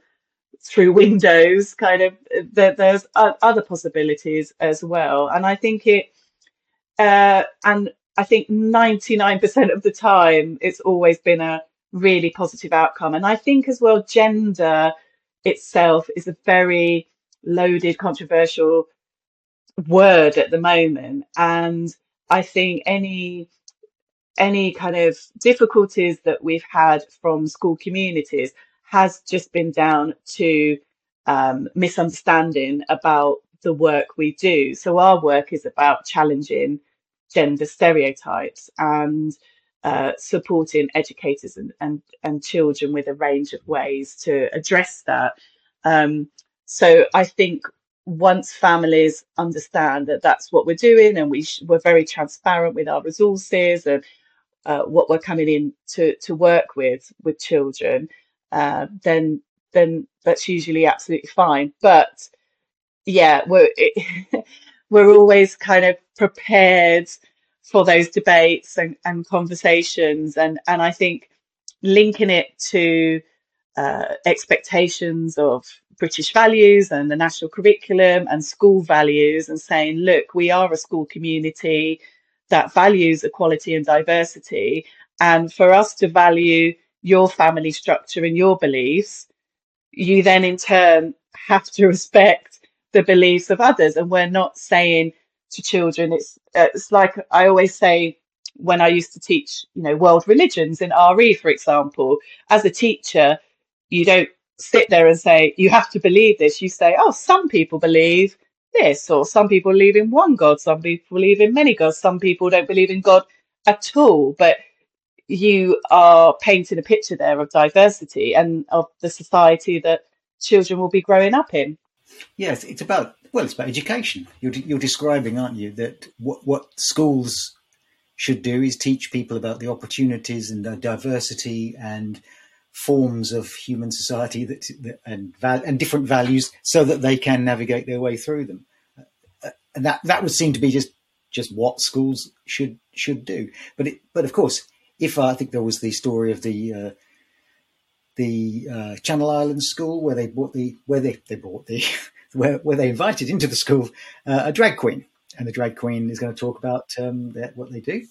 through windows kind of that there's other possibilities as well. And I think it, uh, and I think 99% of the time it's always been a really positive outcome. And I think as well, gender itself is a very loaded, controversial word at the moment. And I think any any kind of difficulties that we've had from school communities has just been down to um, misunderstanding about the work we do. So our work is about challenging gender stereotypes and uh, supporting educators and, and, and children with a range of ways to address that. Um, so I think once families understand that that's what we're doing and we sh- we're very transparent with our resources and uh, what we're coming in to, to work with with children, uh, then then that's usually absolutely fine. But yeah, we're it, [laughs] we're always kind of prepared for those debates and, and conversations. And, and I think linking it to uh, expectations of British values and the national curriculum and school values and saying, look, we are a school community that values equality and diversity. And for us to value your family structure and your beliefs, you then in turn have to [laughs] respect the beliefs of others. And we're not saying to children. It's uh, it's like I always say when I used to teach, you know, world religions in RE, for example. As a teacher, you don't sit there and say you have to believe this. You say, oh, some people believe this, or some people believe in one God, some people believe in many gods, some people don't believe in God at all. But you are painting a picture there of diversity and of the society that children will be growing up in. Yes, it's about well, it's about education. You're, you're describing, aren't you, that what, what schools should do is teach people about the opportunities and the diversity and forms of human society that, that and and different values, so that they can navigate their way through them. Uh, and that that would seem to be just just what schools should should do. But it, but of course, if I think there was the story of the uh, the uh, Channel Islands school where they bought the where they, they bought the [laughs] where, where they invited into the school uh, a drag queen, and the drag queen is going to talk about um, what they do.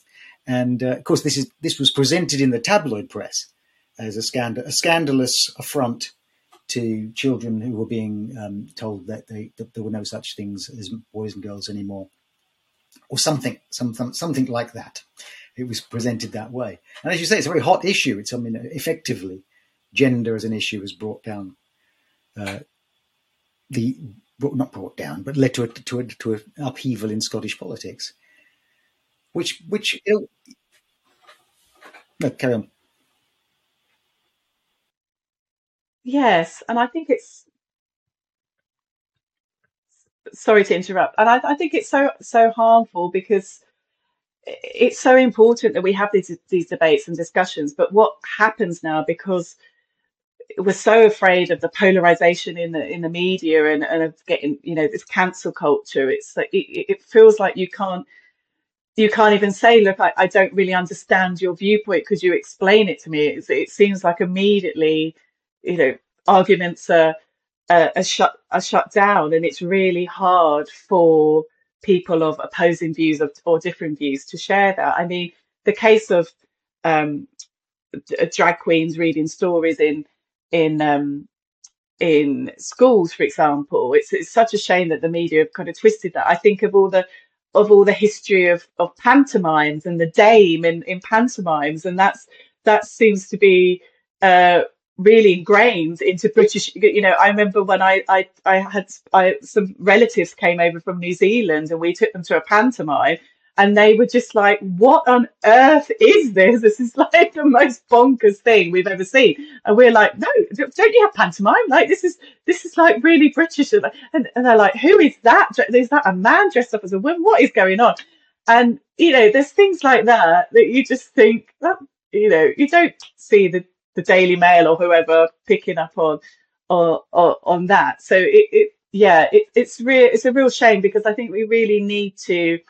And uh, of course, this is this was presented in the tabloid press as a scandal, a scandalous affront to children who were being um, told that, they, that there were no such things as boys and girls anymore, or something, something, something like that. It was presented that way, and as you say, it's a very hot issue. It's I mean, effectively, gender as an issue was brought down uh, the not brought down, but led to a, to a, to an upheaval in Scottish politics, which which you know, no, carry on. Yes, and I think it's sorry to interrupt, and I, I think it's so so harmful because it's so important that we have these these debates and discussions. But what happens now because we're so afraid of the polarization in the in the media and, and of getting you know this cancel culture it's like it, it feels like you can't you can't even say look I, I don't really understand your viewpoint could you explain it to me it's, it seems like immediately you know arguments are, are, are shut are shut down and it's really hard for people of opposing views of, or different views to share that. I mean, the case of um, drag queens reading stories in in um, in schools, for example, it's it's such a shame that the media have kind of twisted that. I think of all the of all the history of, of pantomimes and the dame in, in pantomimes, and that's that seems to be uh, really ingrained into British. You know, I remember when I I, I had I, some relatives came over from New Zealand, and we took them to a pantomime, and they were just like, "What on earth is this? This is [laughs] like the most bonkers thing we've ever seen." And we're like, "No, don't you have pantomime? Like this is this is like really British." And and, they're like, "Who is that? Is that a man dressed up as a woman? What is going on?" And you know, there's things like that that you just think that you know you don't see the the Daily Mail or whoever picking up on on on that. So it, it yeah, it, it's real. It's a real shame because I think we really need to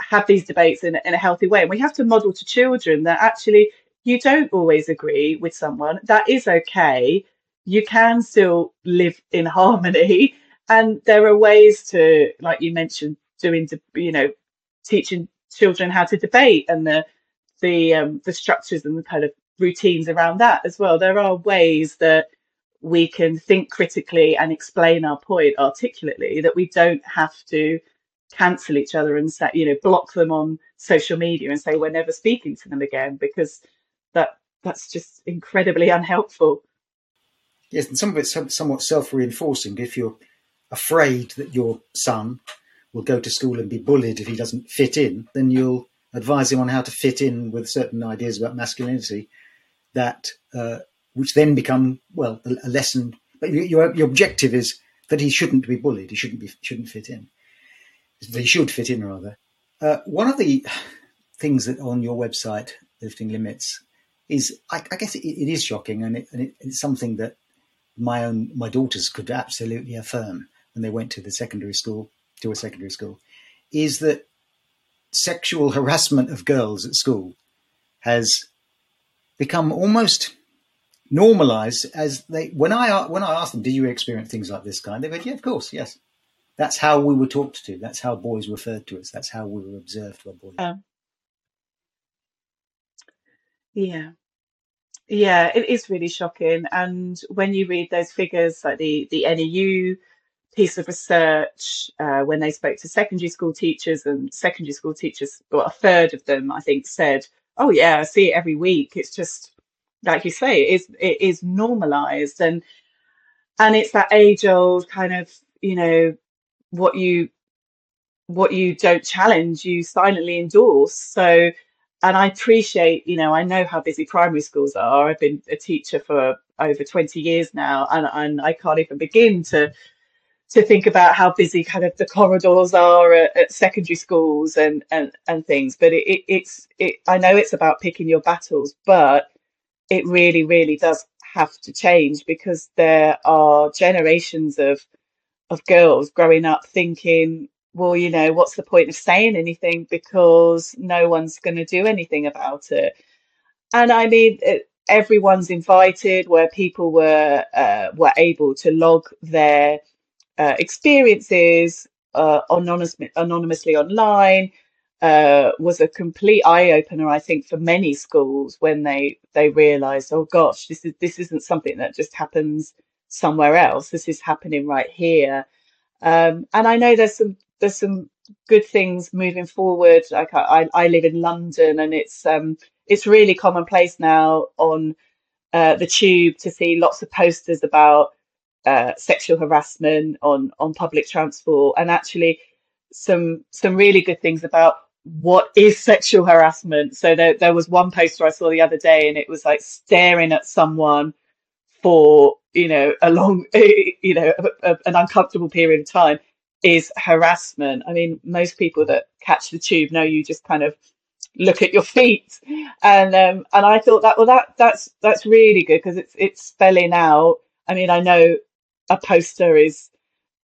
have these debates in, in a healthy way. And we have to model to children that actually you don't always agree with someone. That is okay. You can still live in harmony. And there are ways to, like you mentioned, doing, you know, teaching children how to debate and the, the, um, the structures and the kind of routines around that as well. There are ways that we can think critically and explain our point articulately that we don't have to cancel each other and say, you know, block them on social media and say we're never speaking to them again because that that's just incredibly [laughs] unhelpful. Yes, and some of it's somewhat self-reinforcing. If you're afraid that your son will go to school and be bullied if he doesn't fit in, then you'll advise him on how to fit in with certain ideas about masculinity that uh, which then become well a, lesson. But your your objective is that he shouldn't be bullied. He shouldn't be shouldn't fit in. They should fit in rather. Uh, one of the things that on your website, lifting limits, is I, I guess it, it is shocking, and, it, and it, it's something that my own my daughters could absolutely affirm when they went to the secondary school to a secondary school, is that sexual harassment of girls at school has become almost normalized as they when I when I asked them, "Did you experience things like this kind?" They went, "Yeah, of course, yes." That's how we were talked to. That's how boys referred to us. That's how we were observed by boys. Um, yeah, yeah, it is really shocking. And when you read those figures, like the the NEU piece of research, uh, when they spoke to secondary school teachers, and secondary school teachers, well, a third of them, I think, said oh yeah, I see it every week. It's just like you say, it is it is normalized and and it's that age old kind of, you know, what you what you don't challenge, you silently endorse. So and I appreciate, you know, I know how busy primary schools are. I've been a teacher for over 20 years now and, and I can't even begin to to think about how busy kind of the corridors are at, at secondary schools and, and, and things. But it, it, it's, it, I know it's about picking your battles, but it really, really does have to change because there are generations of, of girls growing up thinking, well, you know, what's the point of saying anything because no one's going to do anything about it. And I mean, it, everyone's invited where people were uh, were able to log their uh, experiences uh, anonymous, anonymously online uh, was a complete eye opener, I think, for many schools when they they realised, oh gosh, this is this isn't something that just happens somewhere else. This is happening right here. Um, and I know there's some there's some good things moving forward. Like I, I live in London, and it's um, it's really commonplace now on uh, the tube to see lots of posters about uh, sexual harassment on on public transport, and actually some some really good things about what is sexual harassment. So there there was one poster I saw the other day, and it was like staring at someone for you know a long [laughs] you know a, a, an uncomfortable period of time is harassment. I mean, most people that catch the tube know you just kind of look at your feet, and um, and I thought that well that that's that's really good because it's it's spelling out. I mean, I know a poster is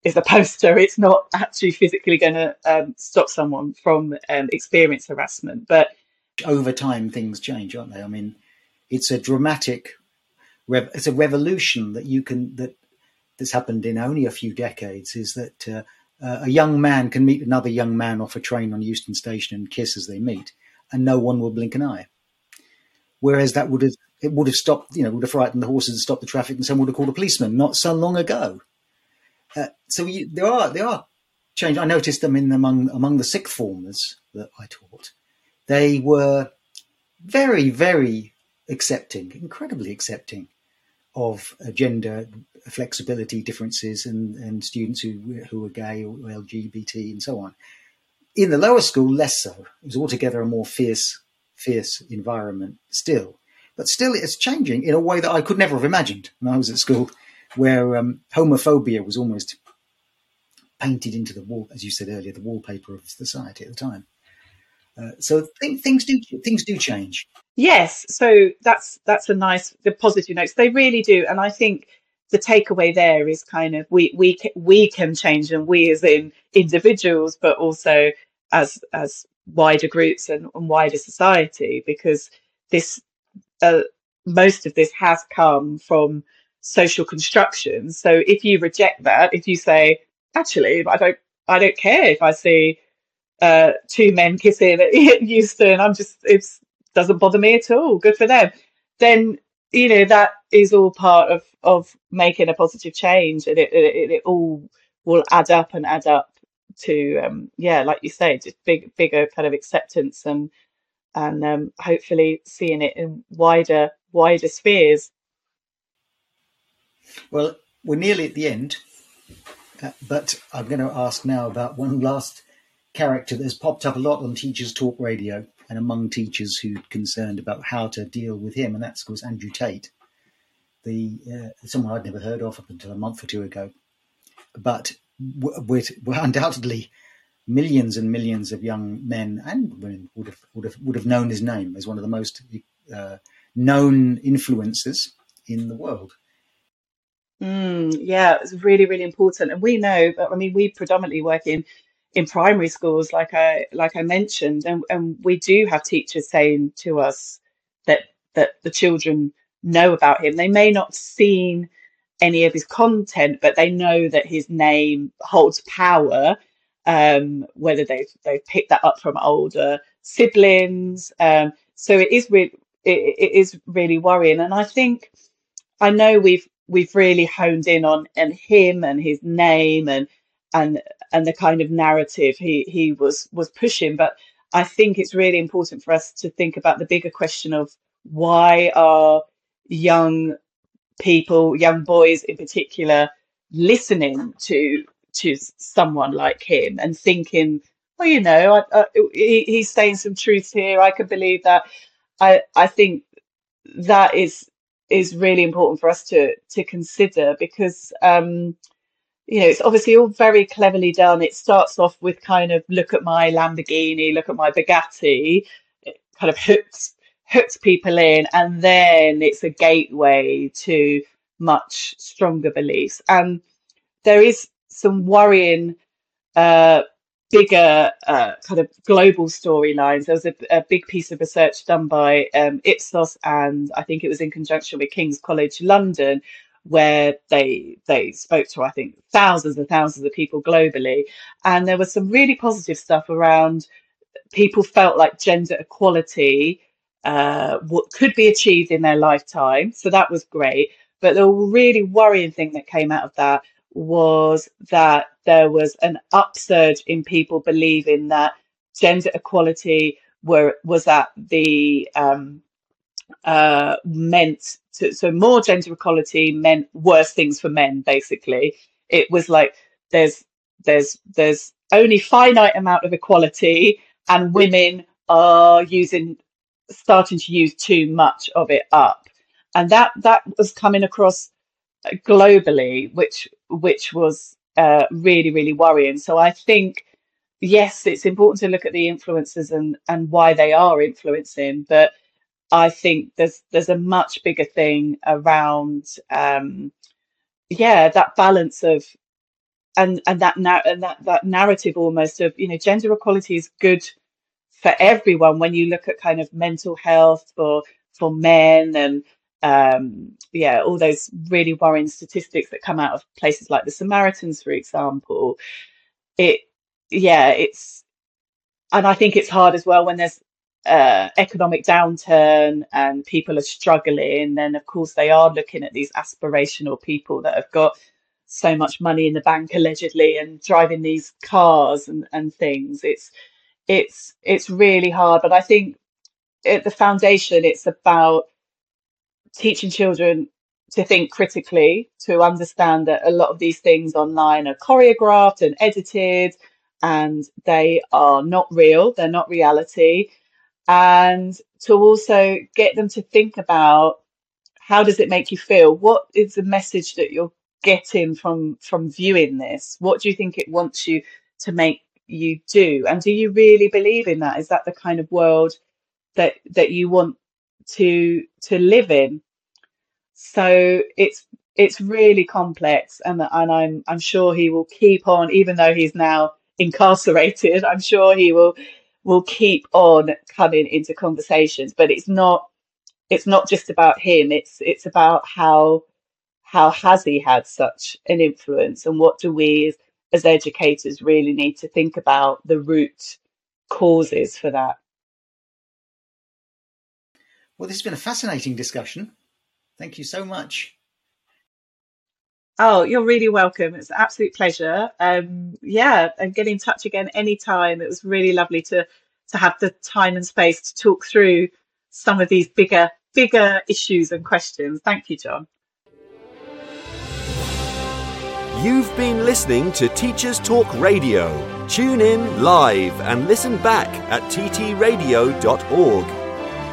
is a poster. It's not actually physically going to um, stop someone from um, experience harassment. But over time, things change, aren't they? I mean, it's a dramatic, rev- it's a revolution that you can that that's happened in only a few decades. Is that uh, uh, a young man can meet another young man off a train on Euston Station and kiss as they meet, and no one will blink an eye. Whereas that would have it would have stopped, you know, would have frightened the horses and stopped the traffic, and someone would have called a policeman not so long ago. Uh, so you, there are there are change. I noticed them in among among the sixth formers that I taught. They were very very accepting, incredibly accepting of gender flexibility differences and, and students who who are gay or LGBT and so on. In the lower school, less so. It was altogether a more fierce fierce environment still, but still it's changing in a way that I could never have imagined when I was at school, where um, homophobia was almost painted into the wall, as you said earlier, the wallpaper of society at the time. Uh, so th- things do things do change. Yes, so that's that's a nice the positive notes. They really do, and I think the takeaway there is kind of we we we can change, and we as in individuals, but also as as wider groups and, and wider society, because this uh, most of this has come from social construction. So if you reject that, if you say actually I don't I don't care if I see uh, two men kissing at [laughs] Euston, I'm just, it doesn't bother me at all. Good for them. Then, you know, that is all part of, of making a positive change and it, it, it all will add up and add up to, um, yeah, like you say, just big, bigger kind of acceptance and, and, um, hopefully seeing it in wider, wider spheres. Well, we're nearly at the end, uh, but I'm going to ask now about one last character that has popped up a lot on Teachers Talk Radio and among teachers who concerned about how to deal with him, and that's of course Andrew Tate, the uh, someone I'd never heard of up until a month or two ago, but we're, we're [laughs] undoubtedly millions and millions of young men and women would have would have would have known his name as one of the most uh, known influencers in the world. Mm, yeah, it's really really important, and we know. But I mean, we predominantly work in in primary schools, like I like I mentioned, and, and we do have teachers saying to us that that the children know about him. They may not seen any of his content, but they know that his name holds power. Um, whether they've they've picked that up from older siblings, um, so it is really it, it is really worrying. And I think I know we've we've really honed in on and him and his name and and and the kind of narrative he he was was pushing. But I think it's really important for us to think about the bigger question of why are young people, young boys in particular, listening to to someone like him and thinking, well, you know, I, I, he, he's saying some truth here. I can believe that. I I think that is is really important for us to to consider because um, you know, it's obviously all very cleverly done. It starts off with kind of look at my Lamborghini, look at my Bugatti. It kind of hooks hooks people in, and then it's a gateway to much stronger beliefs. And there is some worrying, uh, bigger uh, kind of global storylines. There was a, a, big piece of research done by um, Ipsos, and I think it was in conjunction with King's College London, where they they spoke to I think thousands and thousands of people globally, and there was some really positive stuff around. People felt like gender equality uh, what could be achieved in their lifetime, so that was great. But the really worrying thing that came out of that was that there was an upsurge in people believing that gender equality were was at the um, uh, meant to, so more gender equality meant worse things for men. Basically, it was like there's there's there's only finite amount of equality, and women are using starting to use too much of it up, and that that was coming across globally, which which was uh, really really worrying. So I think yes, it's important to look at the influences and and why they are influencing, but I think there's there's a much bigger thing around um, yeah that balance of and and that na- and that that narrative almost of you know gender equality is good for everyone when you look at kind of mental health for for men and um, yeah all those really worrying statistics that come out of places like the Samaritans for example it, yeah, it's, and I think it's hard as well when there's uh, economic downturn and people are struggling. Then, of course, they are looking at these aspirational people that have got so much money in the bank allegedly and driving these cars and, and things. It's it's it's really hard. But I think at the foundation, it's about teaching children to think critically, to understand that a lot of these things online are choreographed and edited and they are not real, they're not reality. And to also get them to think about how does it make you feel? What is the message that you're getting from from viewing this? What do you think it wants you to make you do? And do you really believe in that? Is that the kind of world that that you want to to live in? So it's it's really complex, and and I'm I'm sure he will keep on, even though he's now incarcerated. [laughs] I'm sure he will will keep on coming into conversations. But it's not it's not just about him. It's it's about how how has he had such an influence, and what do we as, as educators really need to think about the root causes for that. Well, this has been a fascinating discussion. Thank you so much. Oh, you're really welcome. It's an absolute pleasure. Um, yeah, and get in touch again anytime. It was really lovely to to have the time and space to talk through some of these bigger bigger issues and questions. Thank you, John. You've been listening to Teachers Talk Radio. Tune in live and listen back at ttradio.org.